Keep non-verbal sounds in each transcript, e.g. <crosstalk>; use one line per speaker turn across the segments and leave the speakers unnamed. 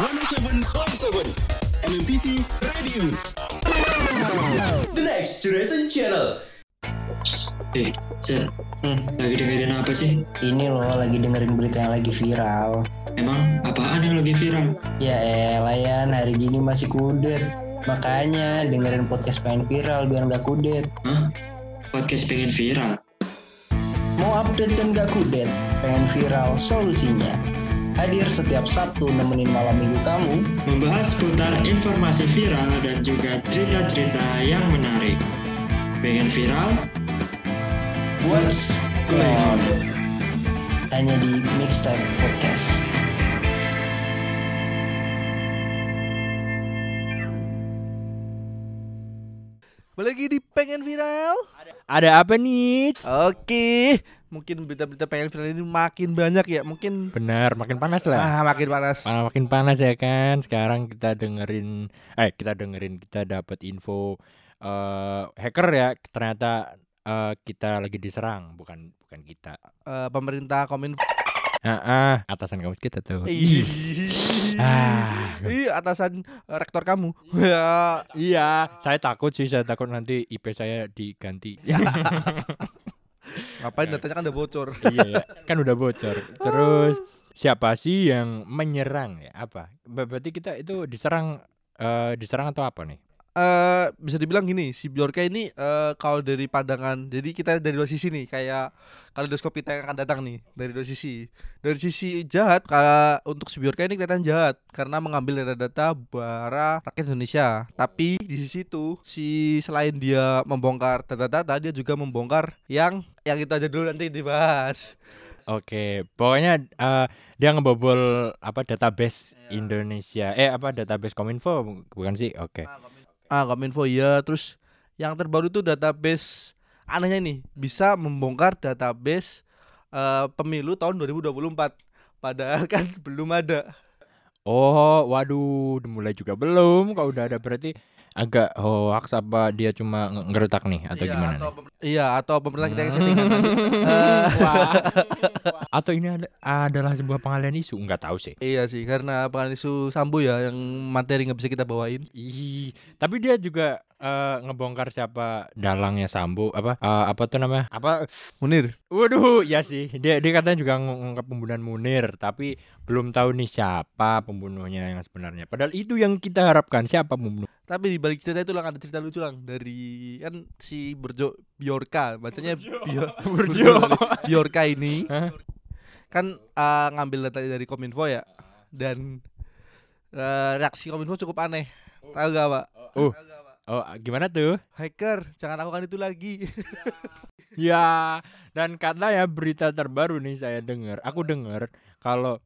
107.7 MMTC Radio. The next generation channel.
Eh, Zen, hmm, lagi dengerin apa sih?
Ini loh lagi dengerin berita yang lagi viral.
Emang apaan yang lagi viral?
Ya elah Yan, hari gini masih kudet. Makanya dengerin podcast pengen viral biar nggak kudet.
Hah? Podcast pengen viral?
Mau update dan nggak kudet? Pengen viral solusinya. Hadir setiap Sabtu nemenin malam minggu kamu.
Membahas seputar informasi viral dan juga cerita-cerita yang menarik. Pengen viral?
What's going on? Hanya di Mixtape Podcast.
Balik lagi di pengen viral.
Ada apa nih?
Oke, mungkin berita-berita pengen viral ini makin banyak ya. Mungkin
Benar, makin panas lah.
ah makin panas.
Ah, makin panas ya kan. Sekarang kita dengerin eh kita dengerin kita dapat info eh hacker ya. Ternyata eh, kita lagi diserang, bukan bukan kita.
Eh, pemerintah kominfo.
Ah, ah, atasan kamu kita tuh. Ah.
Ih, atasan eh, rektor kamu. Ya, <laughs>
Iya, saya takut sih, saya takut nanti IP saya diganti. <laughs>
ngapain datanya kan udah bocor.
iya, ya, <laughs> kan udah bocor. Terus siapa sih yang menyerang ya? Apa? Ber- Berarti kita itu diserang eh diserang atau apa nih?
Eh bisa dibilang gini, si Bjorka ini eh kalau dari pandangan, jadi kita dari dua sisi nih, kayak kaleidoskop kita yang akan datang nih dari dua sisi. Dari sisi jahat, kalau untuk si Bjorka ini kelihatan jahat karena mengambil data-data para rakyat Indonesia. Tapi di sisi itu, si selain dia membongkar data-data, dia juga membongkar yang yang itu aja dulu nanti dibahas.
Oke, pokoknya eh, dia ngebobol apa database Indonesia. Eh apa database Kominfo bu- bukan sih? Oke.
Ah, Kominfo iya, terus yang terbaru itu database anehnya nih bisa membongkar database eh, pemilu tahun 2024. Padahal kan <laughs> belum ada.
Oh, waduh, mulai juga belum. Kok udah ada berarti agak hoax apa dia cuma nge- ngeretak nih atau
iya,
gimana?
Atau,
nih?
iya, atau pemerintah kita yang settingan
Atau ini ada, adalah sebuah pengalian isu? Enggak tahu sih.
iya sih, karena pengen isu Sambo ya yang materi nggak bisa kita bawain.
Ih, tapi dia juga eh, ngebongkar siapa dalangnya Sambo apa eh, apa tuh namanya? Apa
Munir.
Waduh, ya sih. Dia dia katanya juga ng- ngungkap pembunuhan Munir, tapi belum tahu nih siapa pembunuhnya yang sebenarnya. Padahal itu yang kita harapkan, siapa pembunuh.
Tapi di balik cerita itu lang ada cerita lucu lang dari kan si Burjo Biorka, bacanya Bio-
Burjo.
Biorka <laughs> ini
Hah?
kan eh, ngambil data dari Kominfo ya dan eh, reaksi Kominfo cukup aneh. Tahu gak pak?
Oh. Oh, gimana tuh?
Hacker, jangan lakukan itu lagi. <laughs>
Ya, dan katanya berita terbaru nih saya dengar, aku dengar kalau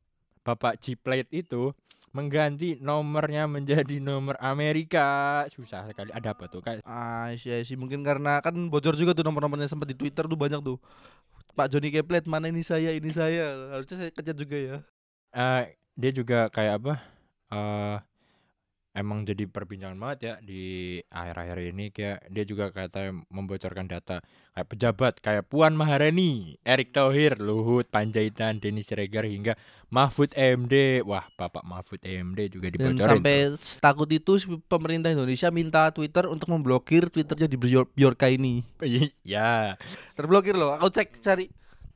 Bapak Ciplate itu mengganti nomornya menjadi nomor Amerika. Susah sekali. Ada apa tuh? Kayak
ah iya sih mungkin karena kan bocor juga tuh nomor-nomornya sempat di Twitter tuh banyak tuh. Pak Joni Keplet mana ini saya ini saya harusnya saya kejar juga ya.
eh, dia juga kayak apa? eh emang jadi perbincangan banget ya di akhir-akhir ini kayak dia juga kata membocorkan data kayak pejabat kayak Puan Maharani, Erick Thohir, Luhut Panjaitan, Denis Siregar hingga Mahfud MD. Wah, Bapak Mahfud MD juga
Dan
dibocorin.
sampai takut itu pemerintah Indonesia minta Twitter untuk memblokir Twitternya di Biorka ini.
ya. <laughs>
Terblokir loh. Aku cek cari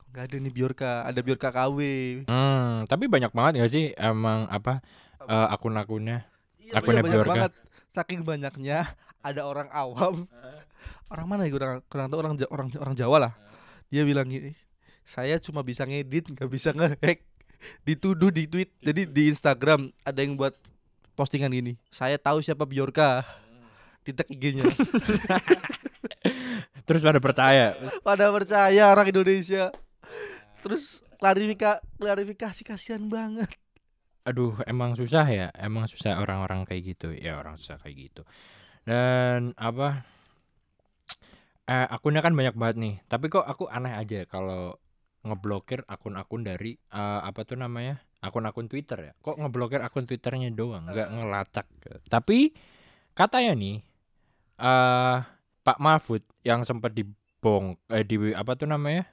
nggak ada nih Biorka, ada Biorka KW.
Hmm, tapi banyak banget gak sih emang apa eh, akun-akunnya?
Iya,
Akunnya
banyak banget. Saking banyaknya ada orang awam. orang mana ya kurang kurang tahu orang orang orang Jawa lah. Dia bilang gini, saya cuma bisa ngedit, nggak bisa ngehack. Dituduh di tweet. Jadi di Instagram ada yang buat postingan gini. Saya tahu siapa Biorka. Di tag IG-nya. <laughs>
Terus pada percaya.
Pada percaya orang Indonesia. Terus klarifika klarifikasi kasihan banget.
Aduh, emang susah ya. Emang susah orang-orang kayak gitu. Ya orang susah kayak gitu. Dan apa? Eh, akunnya kan banyak banget nih. Tapi kok aku aneh aja kalau ngeblokir akun-akun dari eh, apa tuh namanya? Akun-akun Twitter ya. Kok ngeblokir akun Twitternya doang, nggak ngelacak. Tapi katanya nih eh Pak Mahfud yang sempat dibong eh di apa tuh namanya?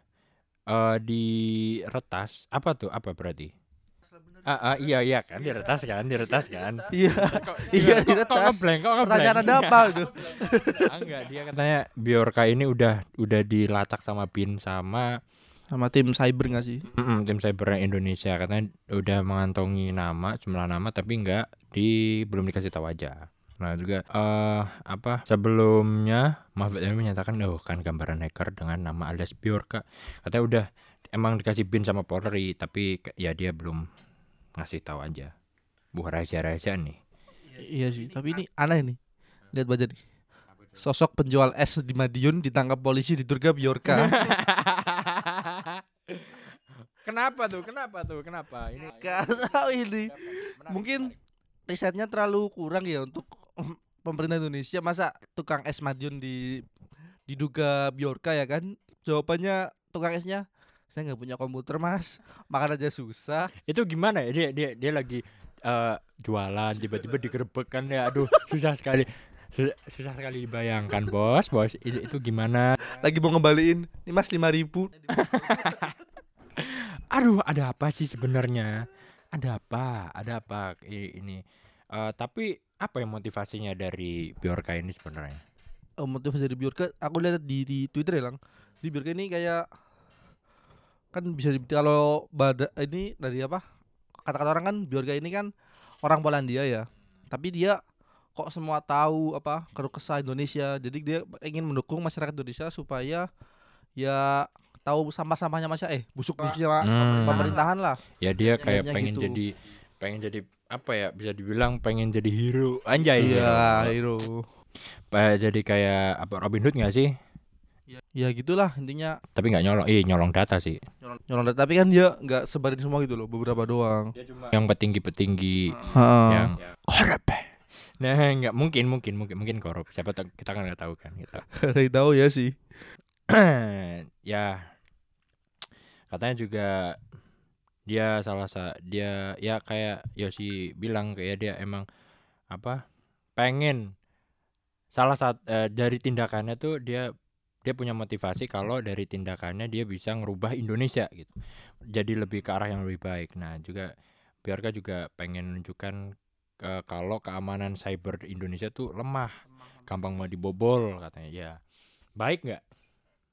Eh di retas apa tuh? Apa berarti? Ah, ah, iya iya kan diretas kan, diretas kan.
Iya.
Kok,
Iya,
kok-
diretas.
Kok ngeblank, kok ngeblank.
Pertanyaan Anda apa itu?
Ah, enggak, dia katanya Biorka ini udah udah dilacak sama BIN sama
Sama tim cyber nggak sih?
mm, tim cybernya Indonesia katanya udah mengantongi nama, jumlah nama tapi enggak di belum dikasih tahu aja. Nah juga eh apa sebelumnya Mahfud MD menyatakan oh kan gambaran hacker dengan nama alias Biorka katanya udah emang dikasih BIN sama Polri tapi ya dia belum ngasih tahu aja. Bukan rahasia-rahasia nih.
Iya sih, tapi ini aneh nih. Lihat baca nih. Sosok penjual es di Madiun ditangkap polisi di Durga Biorka. <laughs>
Kenapa tuh? Kenapa tuh? Kenapa? Ini
Gak tahu ini. Mungkin risetnya terlalu kurang ya untuk pemerintah Indonesia. Masa tukang es Madiun di diduga Biorka ya kan? Jawabannya tukang esnya saya nggak punya komputer mas, makan aja susah.
itu gimana ya? Dia dia dia lagi eh, jualan tiba-tiba digerebek kan ya. Aduh <laughs> susah sekali. Su- susah sekali dibayangkan bos. Bos itu, itu gimana?
Lagi mau ngembaliin, nih mas lima ribu. <laughs>
aduh ada apa sih sebenarnya? Ada apa? Ada apa ini? Eh, tapi apa yang motivasinya dari Biorka ini sebenarnya?
Oh, motivasi dari Biorka, aku lihat di, di Twitter ya lang. Di Biorka ini kayak kan bisa di, kalau bada ini dari apa? Kata-kata orang kan Biorka ini kan orang Polandia ya. Tapi dia kok semua tahu apa keluh kesah Indonesia. Jadi dia ingin mendukung masyarakat Indonesia supaya ya tahu sampah-sampahnya masyarakat eh busuk-busuknya
Hmm.
pemerintahan lah.
ya dia kayak
Kayaknya
pengen
gitu.
jadi pengen jadi apa ya bisa dibilang pengen jadi hero anjay
Iya,
hero.
hero.
Pa- jadi kayak apa Robin Hood nggak sih
Ya gitulah intinya.
Tapi nggak nyolong eh nyolong data sih.
Nyolong, nyolong data. tapi kan dia nggak sebarin semua gitu loh beberapa doang.
Yang petinggi petinggi
Heeh.
yang korup. Nah nggak mungkin mungkin mungkin mungkin korup. Siapa tahu kita kan nggak tahu kan kita
Dari <laughs> tahu ya sih. <clears throat>
Ya. Katanya juga dia salah sa dia ya kayak Yosi bilang kayak dia emang apa pengen salah satu dari tindakannya tuh dia dia punya motivasi kalau dari tindakannya dia bisa ngerubah Indonesia gitu. Jadi lebih ke arah yang lebih baik. Nah juga Biarka juga pengen menunjukkan eh, kalau keamanan cyber di Indonesia tuh lemah gampang mau dibobol katanya. Ya baik nggak?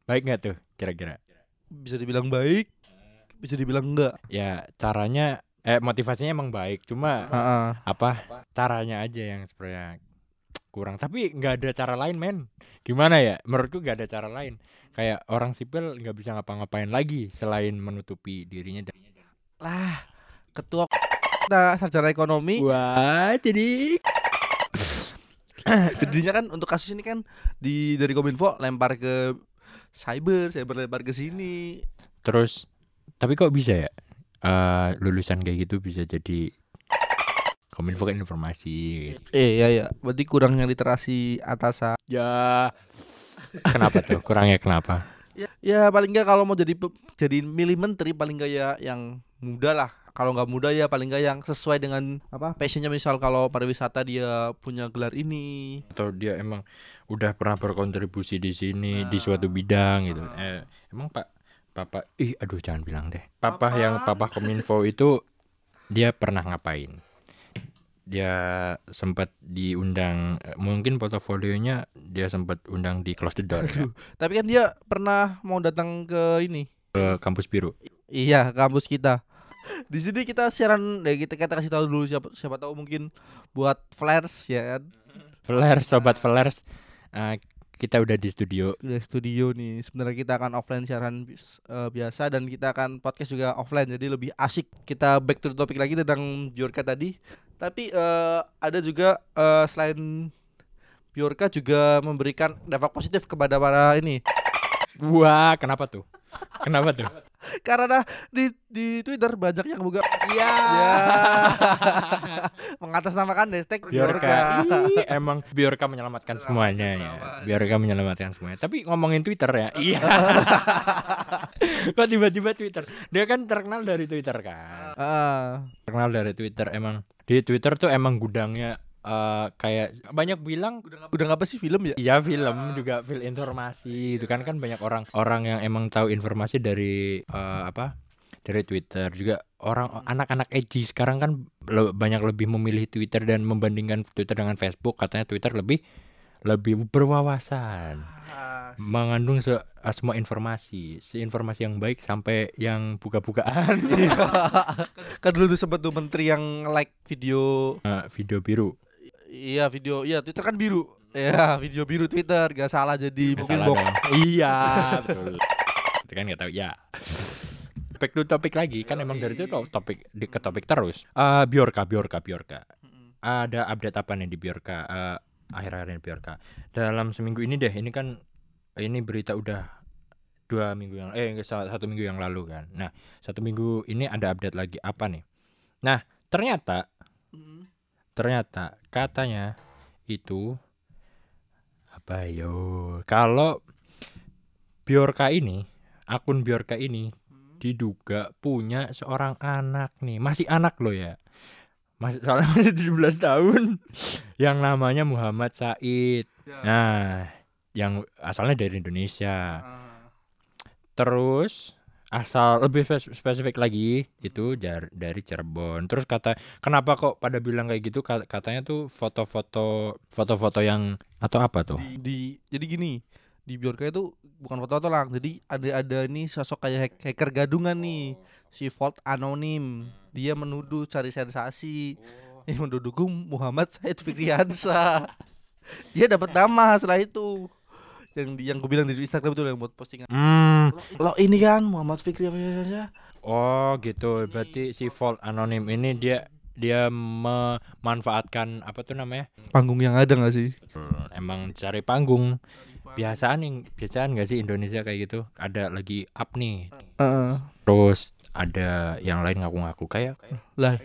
Baik nggak tuh kira-kira?
Bisa dibilang baik bisa dibilang enggak
ya caranya eh motivasinya emang baik cuma
Heeh.
apa caranya aja yang sebenarnya kurang. Tapi nggak ada cara lain men. Gimana ya? Menurutku nggak ada cara lain. Kayak orang sipil nggak bisa ngapa-ngapain lagi selain menutupi dirinya dan
lah ketua kita sarjana ekonomi.
Wah jadi <coughs>
jadinya kan untuk kasus ini kan di dari kominfo lempar ke cyber cyber lempar ke sini.
Terus tapi kok bisa ya? Eh, lulusan kayak gitu bisa jadi kominfo kan informasi gitu.
eh ya ya berarti kurangnya literasi atasan.
Ya. Kenapa tuh? Kurangnya kenapa?
Ya paling enggak kalau mau jadi jadi milih menteri paling enggak ya yang muda lah. Kalau nggak muda ya paling enggak yang sesuai dengan apa passionnya. Misal kalau pariwisata dia punya gelar ini.
Atau dia emang udah pernah berkontribusi di sini di suatu bidang gitu. Eh, emang Pak Papa ih aduh jangan bilang deh. Papa, yang Papa Kominfo itu dia pernah ngapain? Dia sempat diundang eh, mungkin portofolionya dia sempat undang di Close the Door ya,
tapi kan dia pernah mau datang ke ini
ke kampus biru.
Iya, kampus kita. Di sini kita siaran ya kita kita kasih tahu dulu siapa siapa tahu mungkin buat flares ya kan.
Flares sobat Flares eh, kita udah di studio.
Udah studio nih. Sebenarnya kita akan offline siaran eh, biasa dan kita akan podcast juga offline jadi lebih asik. Kita back to the topic lagi tentang Biorka tadi. Tapi eh, ada juga eh, selain Biorka juga memberikan dampak positif kepada para ini.
Wah, kenapa tuh? Kenapa tuh? <laughs>
Karena di di Twitter banyak yang buka
Iya.
ya <laughs> mengatasnamakan hashtag
Biorka.
Biorka.
Ih, emang Biorka menyelamatkan semuanya ya. Biorka menyelamatkan semuanya. Tapi ngomongin Twitter ya. <laughs> Iya. Kok tiba-tiba Twitter? Dia kan terkenal dari Twitter kan.
Ah,
Terkenal dari Twitter emang. Di Twitter tuh emang gudangnya eh, kayak banyak bilang
udah ngapa sih? Film ya?
Iya film juga film informasi itu kan. kan banyak orang orang yang emang tahu informasi dari eh, apa dari Twitter. Juga orang anak-anak edgy sekarang kan le- banyak lebih memilih Twitter dan membandingkan Twitter dengan Facebook. Katanya Twitter lebih lebih berwawasan mengandung se- uh, semua informasi si informasi yang baik sampai yang buka-bukaan. <laughs> <laughs>
Kan dulu tuh sempet tuh menteri yang like video.
Uh, video biru.
Iya video iya Twitter kan biru. Ya video biru Twitter gak salah jadi mungkin
Salah dong. <laughs> iya betul. Itu kan nggak tahu ya. Back to topik lagi kan emang dari itu kok topik di, ke topik terus. Eh Biorka Biorka Biorka ada update apa nih di Biorka Eh, akhir-akhir ini Biorka dalam seminggu ini deh ini kan ini berita udah dua minggu yang eh sa- satu minggu yang lalu kan. Nah satu minggu ini ada update lagi. Apa nih? Nah ternyata ternyata katanya itu apa yo kalau Biorka ini akun Biorka ini diduga punya seorang anak nih. Masih anak loh ya. Masih soalnya masih 17 tahun. <laughs> Yang namanya Muhammad Said. Nah yang asalnya dari Indonesia. Terus asal lebih spes- spesifik lagi itu jar- dari Cirebon. Terus kata kenapa kok pada bilang kayak gitu? Ka- katanya tuh foto-foto foto-foto yang atau apa tuh?
Di, di- jadi gini di Bjorka itu bukan foto-foto lang jadi ada ada nih sosok kayak hack- hacker gadungan nih. Si Volt anonim. Dia menuduh cari sensasi. Yang mendudukung Muhammad Said Fikriansa. <laughs> Dia dapat nama setelah itu yang yang gue bilang di Instagram itu yang buat postingan.
Hmm.
Lo ini kan Muhammad Fikri Fikriansa
oh gitu. Berarti si Volt anonim ini dia dia memanfaatkan apa tuh namanya?
Panggung yang ada gak sih?
Emang cari panggung. Biasaan yang biasaan nggak sih Indonesia kayak gitu? Ada lagi up nih.
Heeh.
terus ada yang lain ngaku-ngaku kayak kayak
lah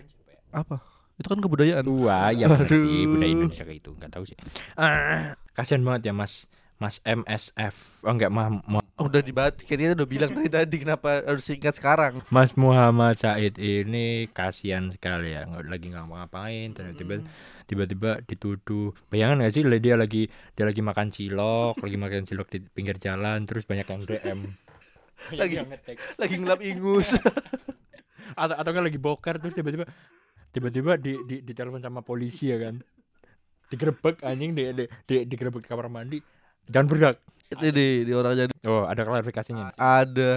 apa? Itu kan kebudayaan.
Tua ya bener sih. Budaya Indonesia kayak itu nggak tahu sih. Ah, kasihan banget ya mas mas MSF oh enggak mah
Oh, udah dibahas kayaknya udah bilang dari tadi kenapa harus singkat sekarang?
Mas Muhammad Said ini kasihan sekali ya nggak lagi nggak ngapain tiba-tiba tiba-tiba dituduh. Bayangan gak sih dia lagi dia lagi makan cilok lagi makan cilok di pinggir jalan terus banyak yang DM <laughs>
Lagi- lagi ngelap ingus. <laughs>
Atau atau kan lagi boker terus tiba-tiba tiba-tiba di di ditelepon sama polisi ya kan. Digerebek anjing di di, di digerebek di kamar mandi jangan bergerak
ini di, di orang jadi.
Oh ada klarifikasinya.
Ada.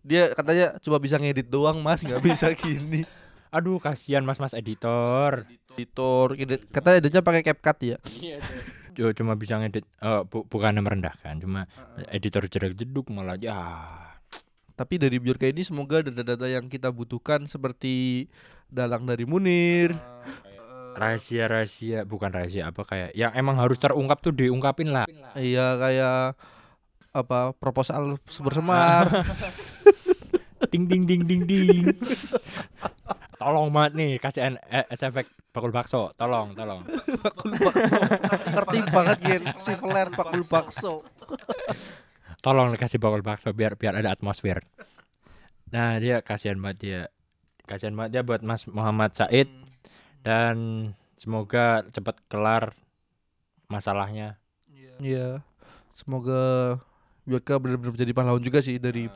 Dia katanya cuma bisa ngedit doang mas. Nggak bisa <laughs> gini.
Aduh kasihan mas-mas editor.
Editor edit katanya editnya pakai CapCut ya.
Cuma- cuma bisa ngedit eh, bu, bukannya merendahkan cuma editor jeduk jeduk malah ya
tapi dari Bjorka ini semoga data-data yang kita butuhkan seperti dalang dari Munir
rahasia-rahasia bukan rahasia apa kayak yang emang harus terungkap tuh diungkapin lah.
Iya kayak apa proposal bersemar <laughs>
ding ding ding ding ding. Tolong banget nih kasih N- eh, efek bakul bakso. Tolong tolong.
Bakul bakso. Ngerti banget Gen si Flair bakul bakso.
Tolong kasih bakul bakso biar biar ada atmosfer. Nah dia kasihan banget dia. Kasihan banget dia buat Mas Muhammad Said dan semoga cepat kelar masalahnya.
Iya. Semoga Bjorka benar-benar menjadi pahlawan juga sih dari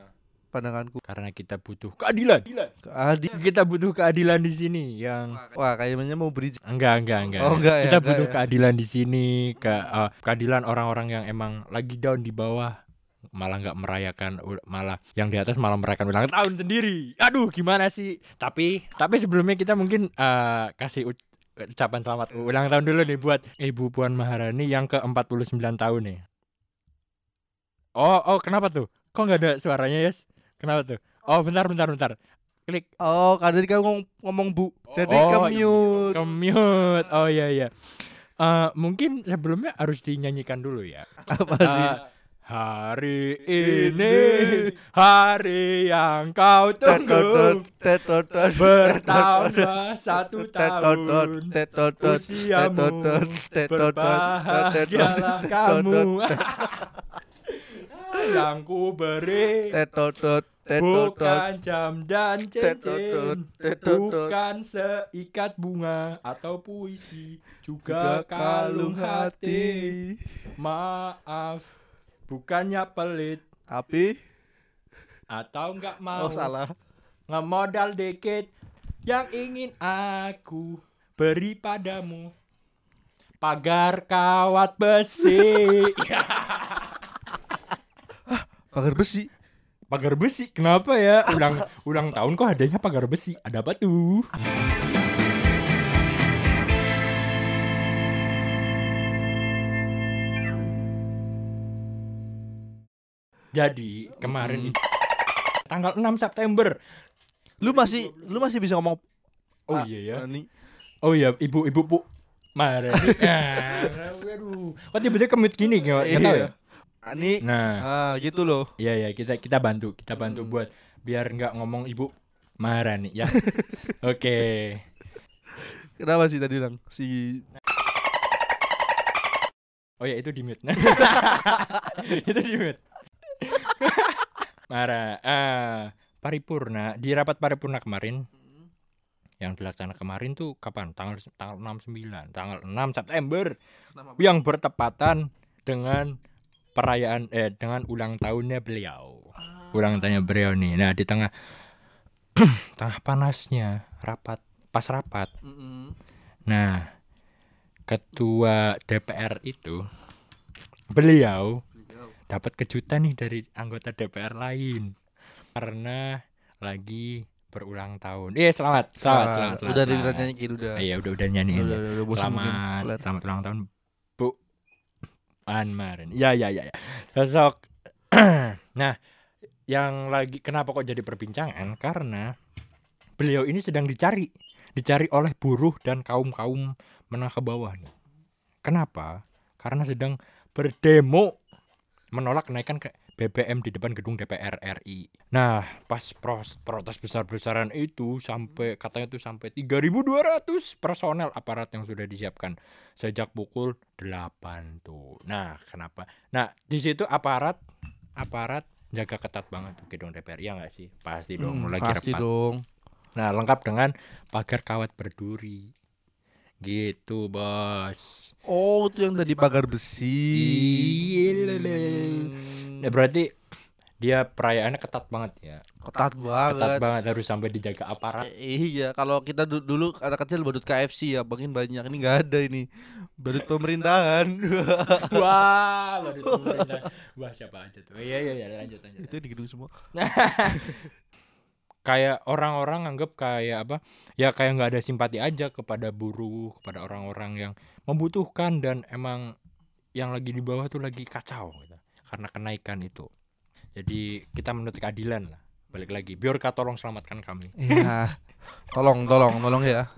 pandanganku.
Karena kita butuh keadilan.
Adi
kita butuh keadilan di sini yang
wah kayaknya mau beri
enggak enggak enggak.
Oh, enggak ya,
kita
enggak
butuh
ya.
keadilan di sini ke eh, keadilan orang-orang yang emang lagi down di bawah malah nggak merayakan malah yang di atas malah merayakan ulang tahun sendiri. Aduh gimana sih? Tapi tapi sebelumnya kita mungkin eh, kasih uc- ucapan selamat ulang tahun dulu nih buat Ibu Puan Maharani yang ke 49 tahun nih. Oh oh kenapa tuh? Kok nggak ada suaranya yes? Kenapa tuh? Oh bentar bentar bentar. Klik.
Oh kan tadi kamu ngomong, ngomong bu. Jadi
Oh,
ke mute
Commute. Oh iya iya. Eh, mungkin sebelumnya harus dinyanyikan dulu ya.
apa nih
hari ini hari yang kau tunggu. Bertambah satu tahun. Usiamu berbahagialah kamu. <laughs> Yang ku beri bukan jam dan cincin bukan seikat bunga atau puisi juga kalung hati. Maaf bukannya pelit.
Tapi
atau enggak mau.
Oh salah.
Ngemodal dikit yang ingin aku beri padamu. Pagar kawat besi. <laughs>
Pagar besi.
pagar besi kenapa ya? Ulang ulang tahun kok adanya pagar besi. Ada apa tuh jadi kemarin itu tanggal 6 September
Lu masih lu masih bisa ngomong
oh
Ah,
iya ya
Ani.
oh iya ibu ibu bu marah <laughs> Ah, aduh kok tiba-tiba kemit gini nggak nggak tahu ya
Ani.
nah
Ah, gitu loh.
Iya ya kita kita bantu kita bantu
Hmm.
buat biar nggak ngomong ibu marah nih ya. <laughs> Oke.
Kenapa sih tadi bilang si
Oh ya itu di mute. <laughs> itu di mute. Marah. Ah paripurna di rapat paripurna kemarin yang dilaksanakan kemarin tuh kapan? Tanggal tanggal 69, tanggal 6 September yang bertepatan dengan perayaan eh dengan ulang tahunnya beliau. Ulang tahunnya beliau nih. Nah, di tengah <clears throat> tengah panasnya rapat pas rapat.
Mm-mm.
Nah, ketua DPR itu beliau dapat kejutan nih dari anggota DPR lain karena lagi berulang tahun. Eh, selamat, selamat, selamat, selamat.
Udah
selamat.
dinyanyiin udah.
Iya, udah udah nyanyiin.
Udah, udah, udah mungkin.
Selamat,
Flat.
selamat ulang tahun Bu Anmar. Ya, ya, ya, ya. Sosok. <clears throat> nah, yang lagi kenapa kok jadi perbincangan? Karena beliau ini sedang dicari, dicari oleh buruh dan kaum kaum menengah ke bawah nih. Kenapa? Karena sedang berdemo menolak kenaikan ke BBM di depan gedung DPR RI. Nah, pas pros, protes besar-besaran itu sampai katanya tuh sampai 3.200 personel aparat yang sudah disiapkan sejak pukul 8 tuh. Nah, kenapa? Nah, di situ aparat aparat jaga ketat banget tuh gedung DPR ya nggak sih? Pasti dong,
Hmm,
lagi
pasti
repat.
dong.
Nah, lengkap dengan pagar kawat berduri. Gitu, Bos.
Oh, itu yang tadi pagar besi.
Iya.
Hmm,
Ya, berarti dia perayaannya ketat banget ya.
ketat banget.
Ketat banget harus sampai dijaga aparat.
Iya, kalau kita du- dulu anak kecil badut KFC ya, makin banyak. Ini nggak ada ini. Badut pemerintahan. <laughs>
Wah, baru pemerintah. Wah, siapa aja tuh. Iya, iya, iya, lanjut, lanjut.
itu di gedung semua. <laughs>
kayak orang-orang anggap kayak apa? Ya kayak nggak ada simpati aja kepada buruh, kepada orang-orang yang membutuhkan dan emang yang lagi di bawah tuh lagi kacau gitu. Karena kenaikan itu. Jadi kita menuntut keadilan lah. Balik lagi, Biorka tolong selamatkan kami.
Iya. tolong, tolong, tolong ya.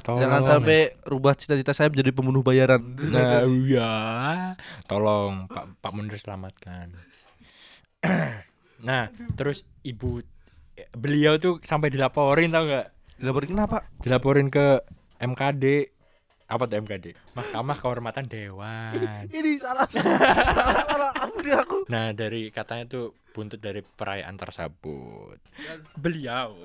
tolong.
Jangan sampai rubah cita-cita saya menjadi pembunuh bayaran.
Nah, iya. Tolong Pak Pak Munir selamatkan. <clears throat> nah, terus ibu beliau tuh sampai dilaporin tau nggak?
Dilaporin kenapa?
Dilaporin ke MKD. Apa tuh MKD? Mahkamah Kehormatan Dewan. <laughs>
Ini salah salah salah ampuni aku.
Nah, dari katanya tuh buntut dari perayaan tersebut. Beliau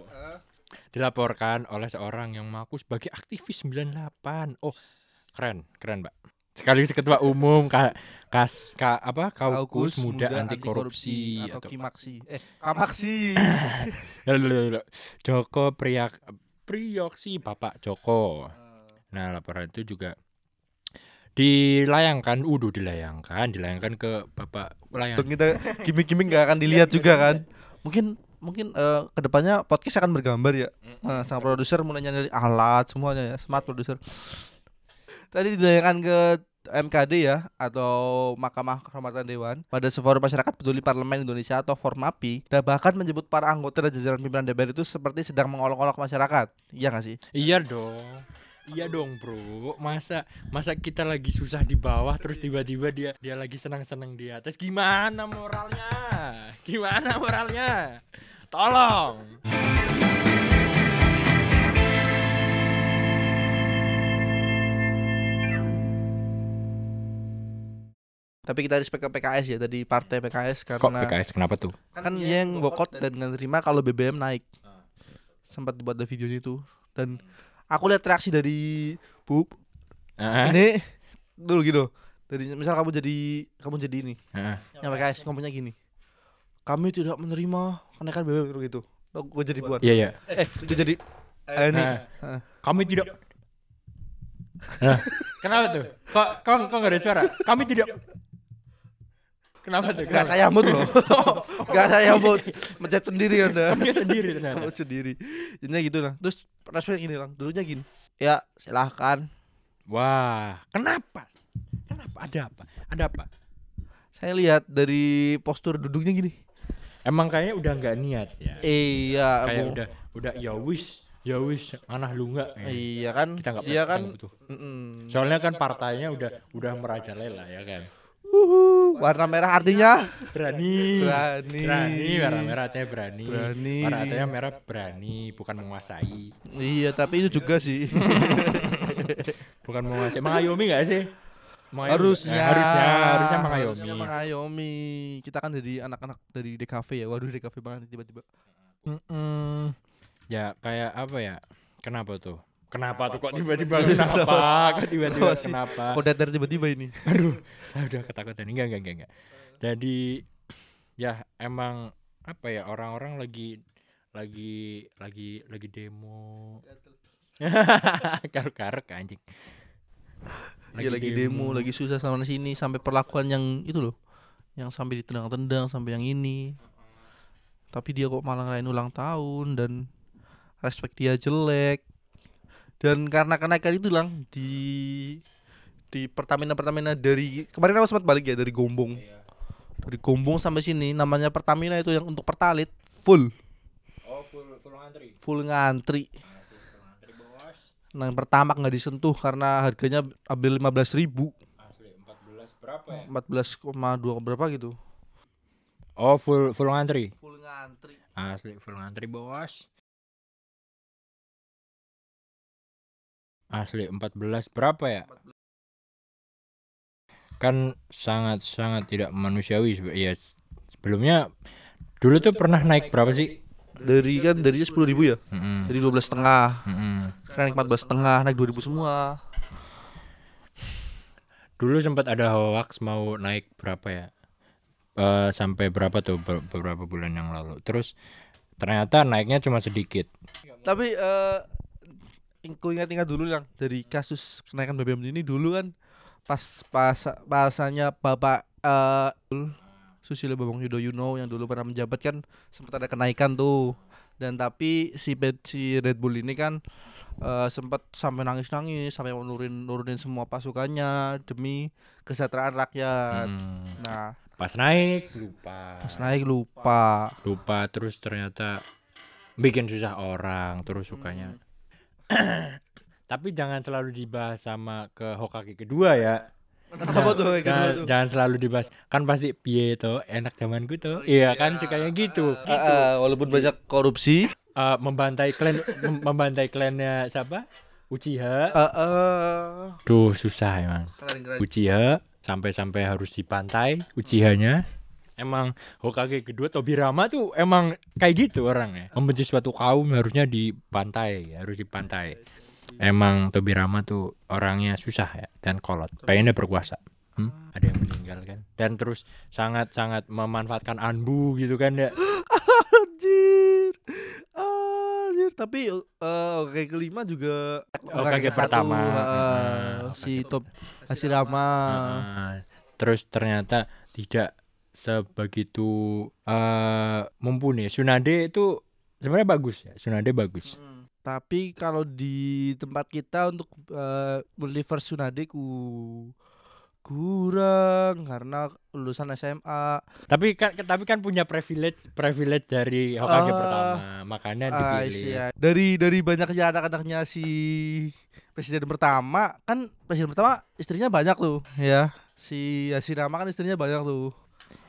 dilaporkan oleh seorang yang mengaku sebagai aktivis 98. Oh, keren, keren, Mbak. Sekaligus ketua umum ka, kas ka, apa kaukus muda, anti korupsi
atau
atau
Kimaksi. Eh, Kamaksi. <laughs>
Joko Priyak Priyoksi Bapak Joko. Nah, laporan itu juga dilayangkan, udah dilayangkan, dilayangkan ke Bapak layang.
kita gimmick-gimmick nggak akan dilihat juga kan. Mungkin mungkin eh, ke depannya podcast akan bergambar ya. Nah, sang produser mulai nyari alat semuanya ya, smart produser. Tadi dilayangkan ke MKD ya atau Mahkamah Kehormatan Dewan pada Forum Masyarakat Peduli Parlemen Indonesia atau Formapi dan bahkan menyebut para anggota dan jajaran pimpinan DPR itu seperti sedang mengolok-olok masyarakat. Iya nggak sih?
Iya dong. Iya dong, Bro. Masa masa kita lagi susah di bawah terus tiba-tiba dia dia lagi senang-senang di atas. Gimana moralnya? Gimana moralnya? Tolong.
Tapi kita respect ke PKS ya tadi partai PKS
Kok
karena
PKS kenapa tuh?
kan dia yang bokot dan nggak terima kalau BBM naik. Sempat dibuat ada videonya itu dan aku lihat reaksi dari Bu
Heeh.
ini dulu gitu. Dari misal kamu jadi kamu jadi ini
Heeh.
yang PKS ngomongnya gini. Kami tidak menerima kenaikan BBM gitu. gue jadi buan.
Iya iya.
Eh, gue jadi eh, ini.
Nah, kami tidak. Kenapa tuh? Kok kok kok nggak ada suara? Kami tidak. Kenapa tuh?
Gak
Kenapa?
saya mood loh. <laughs> Gak saya mood. Mencet sendiri anda.
Dia sendiri ternyata.
Mencet sendiri. Intinya gitu lah. Terus respect gini lang. Dulunya gini. Ya silahkan.
Wah, kenapa? Kenapa? Ada apa? Ada apa?
Saya lihat dari postur duduknya gini.
Emang kayaknya udah nggak niat ya.
Iya.
Kayak udah udah ya wis, ya wis, anah lu nggak. ya.
Iya kan.
Kita nggak
Iya kan.
butuh.
Mm-mm.
Soalnya kan partainya udah udah merajalela ya kan.
Uhuh, warna merah artinya
Berani.
berani.
Berani, warna merah artinya berani.
Berani.
Warna artinya merah berani, bukan menguasai.
Iya, tapi itu juga sih. <laughs>
Bukan menguasai. Mengayomi nggak sih? Mengayomi.
harusnya
Eh, harusnya harusnya mengayomi.
Harusnya mengayomi. Kita kan jadi anak-anak dari DKV ya. Waduh, DKV banget tiba-tiba.
Mm-mm. Ya kayak apa ya? Kenapa tuh? Kenapa tuh kok tiba-tiba kenapa? Kok tiba-tiba
Kenapa? Kok datar tiba-tiba ini? <laughs>
Aduh, saya udah ketakutan. Enggak, enggak, enggak, enggak. Jadi ya emang apa ya orang-orang lagi lagi lagi lagi demo. <laughs> Karuk-karuk anjing.
Iya lagi demo, lagi susah sama sini sampai perlakuan yang itu loh. Yang sampai ditendang-tendang sampai yang ini. Tapi dia kok malah ngelain ulang tahun dan respect dia jelek. Dan karena kenaikan itu lang di di Pertamina Pertamina dari kemarin aku sempat balik ya dari Gombong. Dari Gombong sampai sini namanya Pertamina itu yang untuk Pertalit full
Oh, full full ngantri.
full ngantri. Nah, yang pertama nggak disentuh karena harganya ambil 15.000 ribu
Asli 14 berapa ya?
14,2 berapa gitu
Oh, full full ngantri.
full ngantri
Asli full ngantri, Bos. Asli 14 berapa ya? Kan sangat-sangat tidak manusiawi ya. Sebelumnya dulu tuh pernah naik berapa sih?
dari kan dari 10.000 ribu ya dari 12 setengah
mm-mm.
sekarang naik 14 setengah naik 2000 semua
Dulu sempat ada hoax mau naik berapa ya? Eh, sampai berapa tuh be- beberapa bulan yang lalu. Terus ternyata naiknya cuma sedikit.
tapi eh ku ingat-ingat dulu yang dari kasus kenaikan BBM ini dulu kan pas pas bahasanya Bapak eh Susilo Bambang Yudhoyono yang dulu pernah menjabat kan sempat ada kenaikan tuh dan tapi si si Red Bull ini kan eh, sempat sampai nangis-nangis sampai nurunin nurunin semua pasukannya demi kesejahteraan rakyat.
Hmm.
Nah,
Pas naik lupa.
pas naik lupa.
lupa terus ternyata bikin susah orang terus sukanya <coughs> tapi jangan selalu dibahas sama ke Hokage kedua ya.
Tuh yang kedua
jangan,
tuh?
jangan selalu dibahas. Kan pasti piye tuh enak zamanku tuh iya kan sukanya gitu.
Eh, eh, walaupun banyak korupsi,
Eh, membantai klan mem- membantai klannya siapa? Uchiha.
Eh eh,
Duh susah emang. Uchiha sampai-sampai harus dipantai Uchiha-nya Emang Hokage kedua Tobirama tuh emang kayak gitu orangnya. Membenci suatu kaum harusnya dipantai Harus dipantai Emang Tobirama tuh orangnya susah ya Dan kolot. Pengennya berkuasa. Hmm? Ada yang meninggal kan Dan terus sangat-sangat memanfaatkan Anbu gitu kan ya <laughs>
Anjir. Anjir, tapi eh oke kelima juga
Hokage
satu,
pertama.
eh,
Heeh,
si
Hokage
Top Hashirama.
Nah, terus ternyata tidak sebegitu eh mumpuni. Tsunade itu sebenarnya bagus ya. Tsunade bagus.
Hmm. Tapi kalau di tempat kita untuk eh, multiverse Tsunade ku kurang karena lulusan SMA.
Tapi kan tapi kan punya privilege privilege dari Hokage
Ah,
pertama. Makanya dipilih.
iya. Dari dari banyaknya anak-anaknya si presiden pertama kan presiden pertama istrinya banyak tuh ya. Si Hashirama kan istrinya banyak tuh.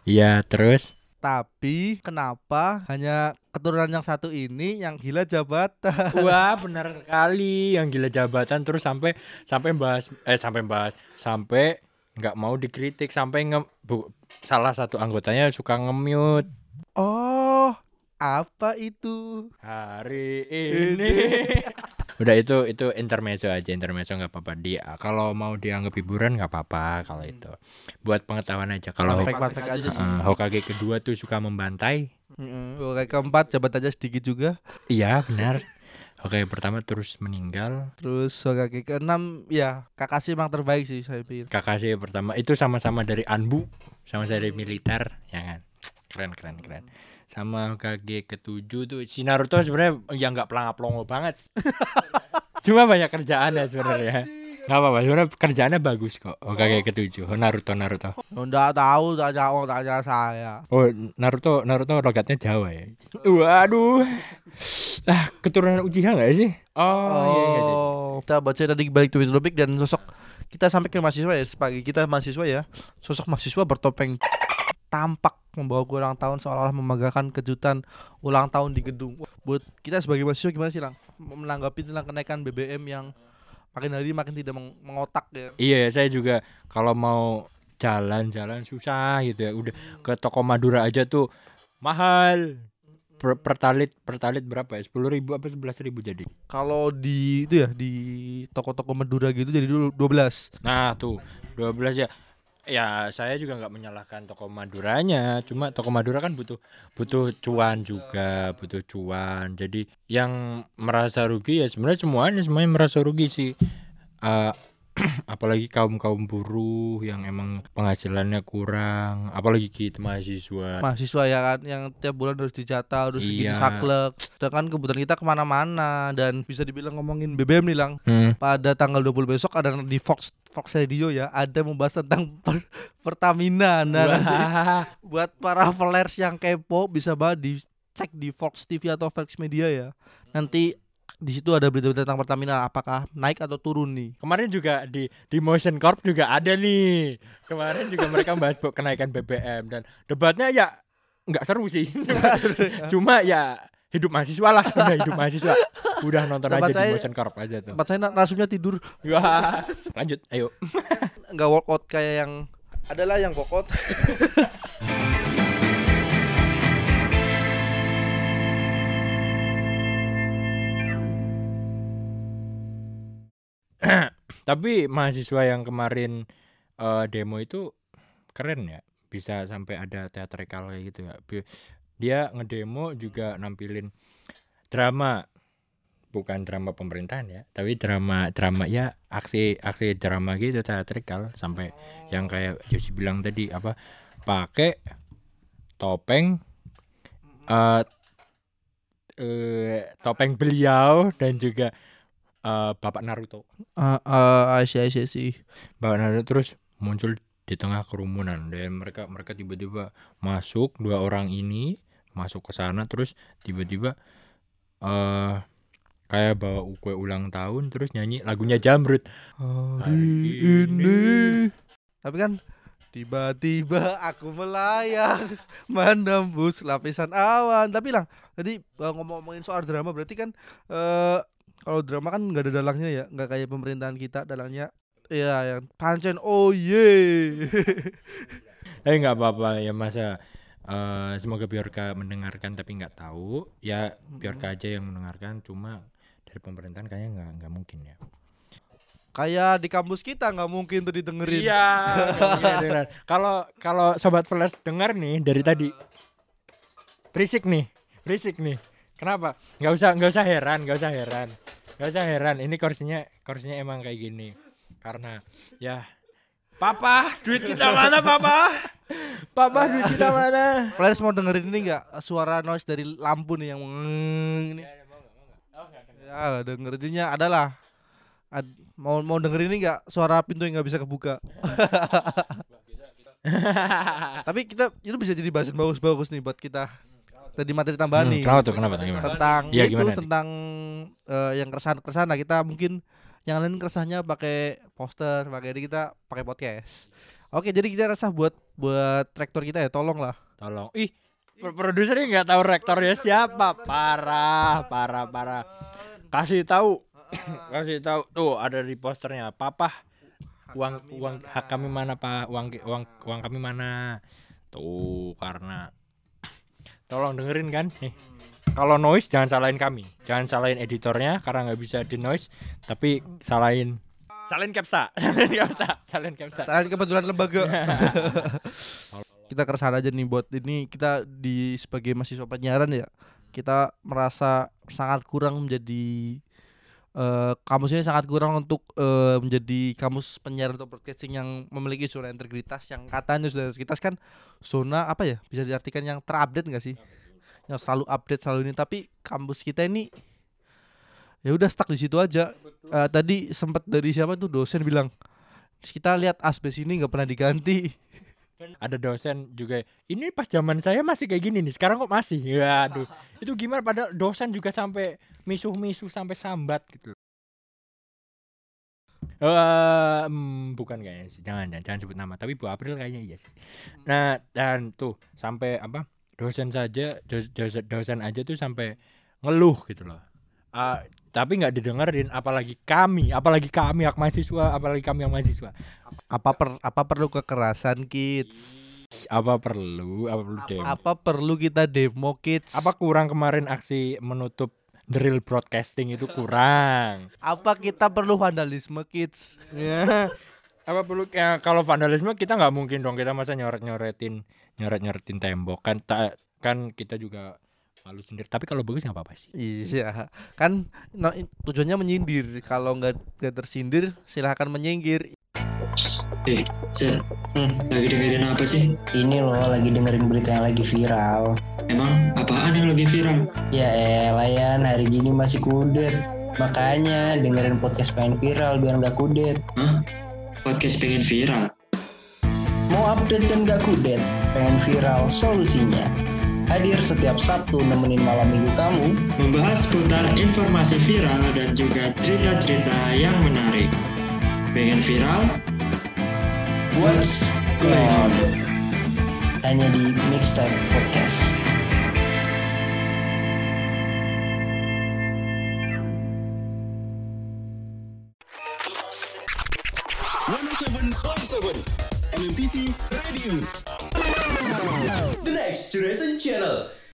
Iya, terus
Tapi kenapa hanya keturunan yang satu ini yang gila jabatan? <laughs>
Wah, benar sekali yang gila jabatan terus sampai sampai bahas eh sampai bahas sampai nggak mau dikritik sampai nge, bu- salah satu anggotanya suka nge-mute
Oh, apa itu?
hari ini. <laughs> Udah itu itu intermezzo aja intermezzo nggak apa-apa dia kalau mau dianggap hiburan nggak apa-apa kalau itu buat pengetahuan aja kalau
aja sih.
eh, Hokage kedua tuh suka membantai
Mm, Oke keempat jabat aja sedikit juga.
Iya benar. Oke pertama terus meninggal.
Terus Hokage keenam ya Kakashi emang terbaik sih saya pikir.
Kakashi pertama itu sama-sama dari Anbu, sama saya dari militer, ya kan? Keren keren keren. Sama Hokage ketujuh tuh si Naruto sebenarnya ya nggak pelongo banget. sih. <laughs> Cuma banyak kerjaan ya sebenarnya. Gak apa-apa, sebenarnya kerjaannya bagus kok. Hokage ketujuh, Naruto Naruto.
Enggak tahu tanya oh tanya saya.
Oh Naruto Naruto logatnya Jawa ya. Waduh. Ah keturunan Uchiha nggak sih? Oh, iya, iya, iya.
Oh, kita baca tadi balik to topik dan sosok kita sampai ke mahasiswa ya sebagai kita mahasiswa ya sosok mahasiswa bertopeng tampak membawa gue ulang tahun seolah-olah memegahkan kejutan ulang tahun di gedung. Buat kita sebagai mahasiswa gimana sih lang menanggapi tentang kenaikan BBM yang makin hari makin tidak meng- mengotak ya.
Iya, saya juga kalau mau jalan-jalan susah gitu ya. Udah ke toko Madura aja tuh mahal. Per, pertalit pertalit berapa ya? Sepuluh ribu apa sebelas ribu jadi?
Kalau di itu ya di toko-toko Madura gitu jadi dulu 12.
Nah tuh 12 ya. Ya saya juga nggak menyalahkan toko Maduranya, cuma toko Madura kan butuh butuh cuan juga, butuh cuan. Jadi yang merasa rugi ya sebenarnya semuanya semuanya merasa rugi sih. Eh, <clears throat> apalagi kaum kaum buruh yang emang penghasilannya kurang, apalagi kita mahasiswa.
Mahasiswa ya kan yang tiap bulan harus dijatah harus segini
Iya.
saklek. Sedangkan kebutuhan kita ke mana-mana dan bisa dibilang ngomongin BBM nih lang.
Hmm.
pada tanggal 20 besok ada di Fox Fox Radio ya ada membahas tentang per- Pertamina nah nanti <laughs> buat para flares yang kepo bisa banget dicek di Fox TV atau Fox Media ya nanti di situ ada berita-berita tentang Pertamina apakah naik atau turun nih
Kemarin juga di di Motion Corp juga ada nih. Kemarin juga mereka bahas bu- kenaikan BBM dan debatnya ya nggak seru sih. <laughs> Cuma ya hidup mahasiswa lah, udah <laughs> hidup mahasiswa. Udah nonton
Tempat
aja di
saya-
Motion Corp aja tuh.
tempat saya narasumnya tidur
Wah. Lanjut, ayo.
nggak workout kayak yang adalah yang workout <laughs>
Tapi mahasiswa yang kemarin eh, demo itu keren ya. Bisa sampai ada teatrikal kayak gitu ya. Dia ngedemo juga nampilin drama bukan drama pemerintahan ya, tapi drama drama ya aksi aksi drama gitu teatrikal sampai yang kayak Yosi bilang tadi apa pakai topeng eh eh, topeng beliau dan juga eh, Bapak Naruto.
uh, uh, Asia Asia sih
Bapak Naruto terus muncul di tengah kerumunan. Dan mereka mereka tiba-tiba masuk dua orang ini masuk ke sana terus tiba-tiba eh kayak bawa kue ulang tahun terus nyanyi lagunya Jamrut.
hari ini. tapi kan tiba-tiba aku melayang <laughs> menembus lapisan awan. Tapi lang tadi eh, ngomong-ngomongin soal drama berarti kan eh kalau drama kan nggak ada dalangnya ya nggak kayak pemerintahan kita dalangnya ya yang pancen oh ye
Tapi <laughs> nggak apa-apa ya masa eh semoga Biorka mendengarkan tapi nggak tahu ya Biorka aja yang mendengarkan cuma dari pemerintahan kayaknya nggak nggak mungkin ya.
kayak di kampus kita nggak mungkin tuh didengerin
Iya. dengeran. Kalau kalau sobat flash dengar nih dari tadi berisik nih, berisik nih. Kenapa? Nggak usah nggak usah heran, nggak usah heran, nggak usah heran. Ini kursinya kursinya emang kayak gini karena ya. Papa, duit kita mana, Papa? Papa, duit kita mana?
Flash mau dengerin ini nggak suara noise dari lampu nih yang ini ya dengerinnya adalah Ad- mau mau dengerin ini nggak suara pintu yang nggak bisa kebuka <laughs> Tapi kita itu bisa jadi bahasan bagus-bagus nih buat kita. Tadi materi tambahan
Hmm,
nih
kenapa tuh? Kenapa? Gimana?
tentang
Iya,
itu
gimana nih?
tentang eh, yang keresahan-keresahan lah kita mungkin yang lain keresahannya pakai poster, pakai ini kita pakai podcast. Oke, jadi kita resah buat buat traktor kita ya, tolong lah.
Tolong. Ih, pro- produsernya nggak tahu rektornya siapa. Parah, parah, parah. Kasih tahu. <coughs> Kasih tahu. Tuh, ada di posternya. Papa, uang uang hak kami mana, Pak? Uang uang uang kami mana? Tuh, karena tolong dengerin kan nih. Kalau noise jangan salahin kami. Jangan salahin editornya karena nggak bisa di noise, tapi salahin salahin Capsa. <laughs> Salahin Capsa. Salahin Capsa.
Saat kebetulan lembaga. <laughs> kita keresahan aja nih buat ini kita di sebagai mahasiswa penyiaran ya kita merasa sangat kurang menjadi eh kamus ini sangat kurang untuk eh, menjadi kamus penyiaran atau broadcasting yang memiliki zona integritas yang katanya zona integritas kan zona apa ya bisa diartikan yang terupdate enggak sih? Yang selalu update selalu ini. Tapi kampus kita ini ya udah stuck di situ aja. Eh, tadi sempat dari siapa tuh? Dosen bilang kita lihat asbes ini nggak pernah diganti.
Ada dosen juga ini pas zaman saya masih kayak gini nih sekarang kok masih? Ya aduh itu gimana? Pada dosen juga sampai misuh-misuh sampai sambat gitu. Eh, hmm, bukan kayaknya sih. Jangan, jangan jangan sebut nama. Tapi Bu April kayaknya iya sih. Nah dan tuh sampai apa dosen saja dos- dosen, dosen aja tuh sampai ngeluh gitu loh. Ah, tapi nggak didengerin apalagi kami apalagi kami hak mahasiswa apalagi kami yang mahasiswa.
Apa per, apa perlu kekerasan kids?
Apa perlu apa perlu demo?
apa perlu kita demo kids?
Apa kurang kemarin aksi menutup drill broadcasting itu kurang.
Apa kita perlu vandalisme kids?
Ya. Apa perlu ya, kalau vandalisme kita nggak mungkin dong. Kita masa nyoret nyoretin nyoret nyoretin tembok. Kan tak kan kita juga malu sendiri. Tapi kalau bagus nggak apa apa sih.
Iya. Kan no, tujuannya menyindir. Kalau nggak nggak tersindir silahkan menyinggir
Eh, Zer,
Hmm,
lagi dengerin apa sih?
ini loh lagi dengerin berita yang lagi viral.
Emang apaan yang lagi viral?
Ya elah Yan, hari gini masih kudet. Makanya dengerin podcast pengen viral biar nggak kudet.
Hah? Podcast pengen viral?
Mau update dan nggak kudet? Pengen viral solusinya. Hadir setiap Sabtu nemenin malam minggu kamu.
Membahas seputar informasi viral dan juga cerita-cerita yang menarik. Pengen viral?
What's going on? Hanya di Mixtape Podcast.
One oh MMTC Radio. The next generation channel.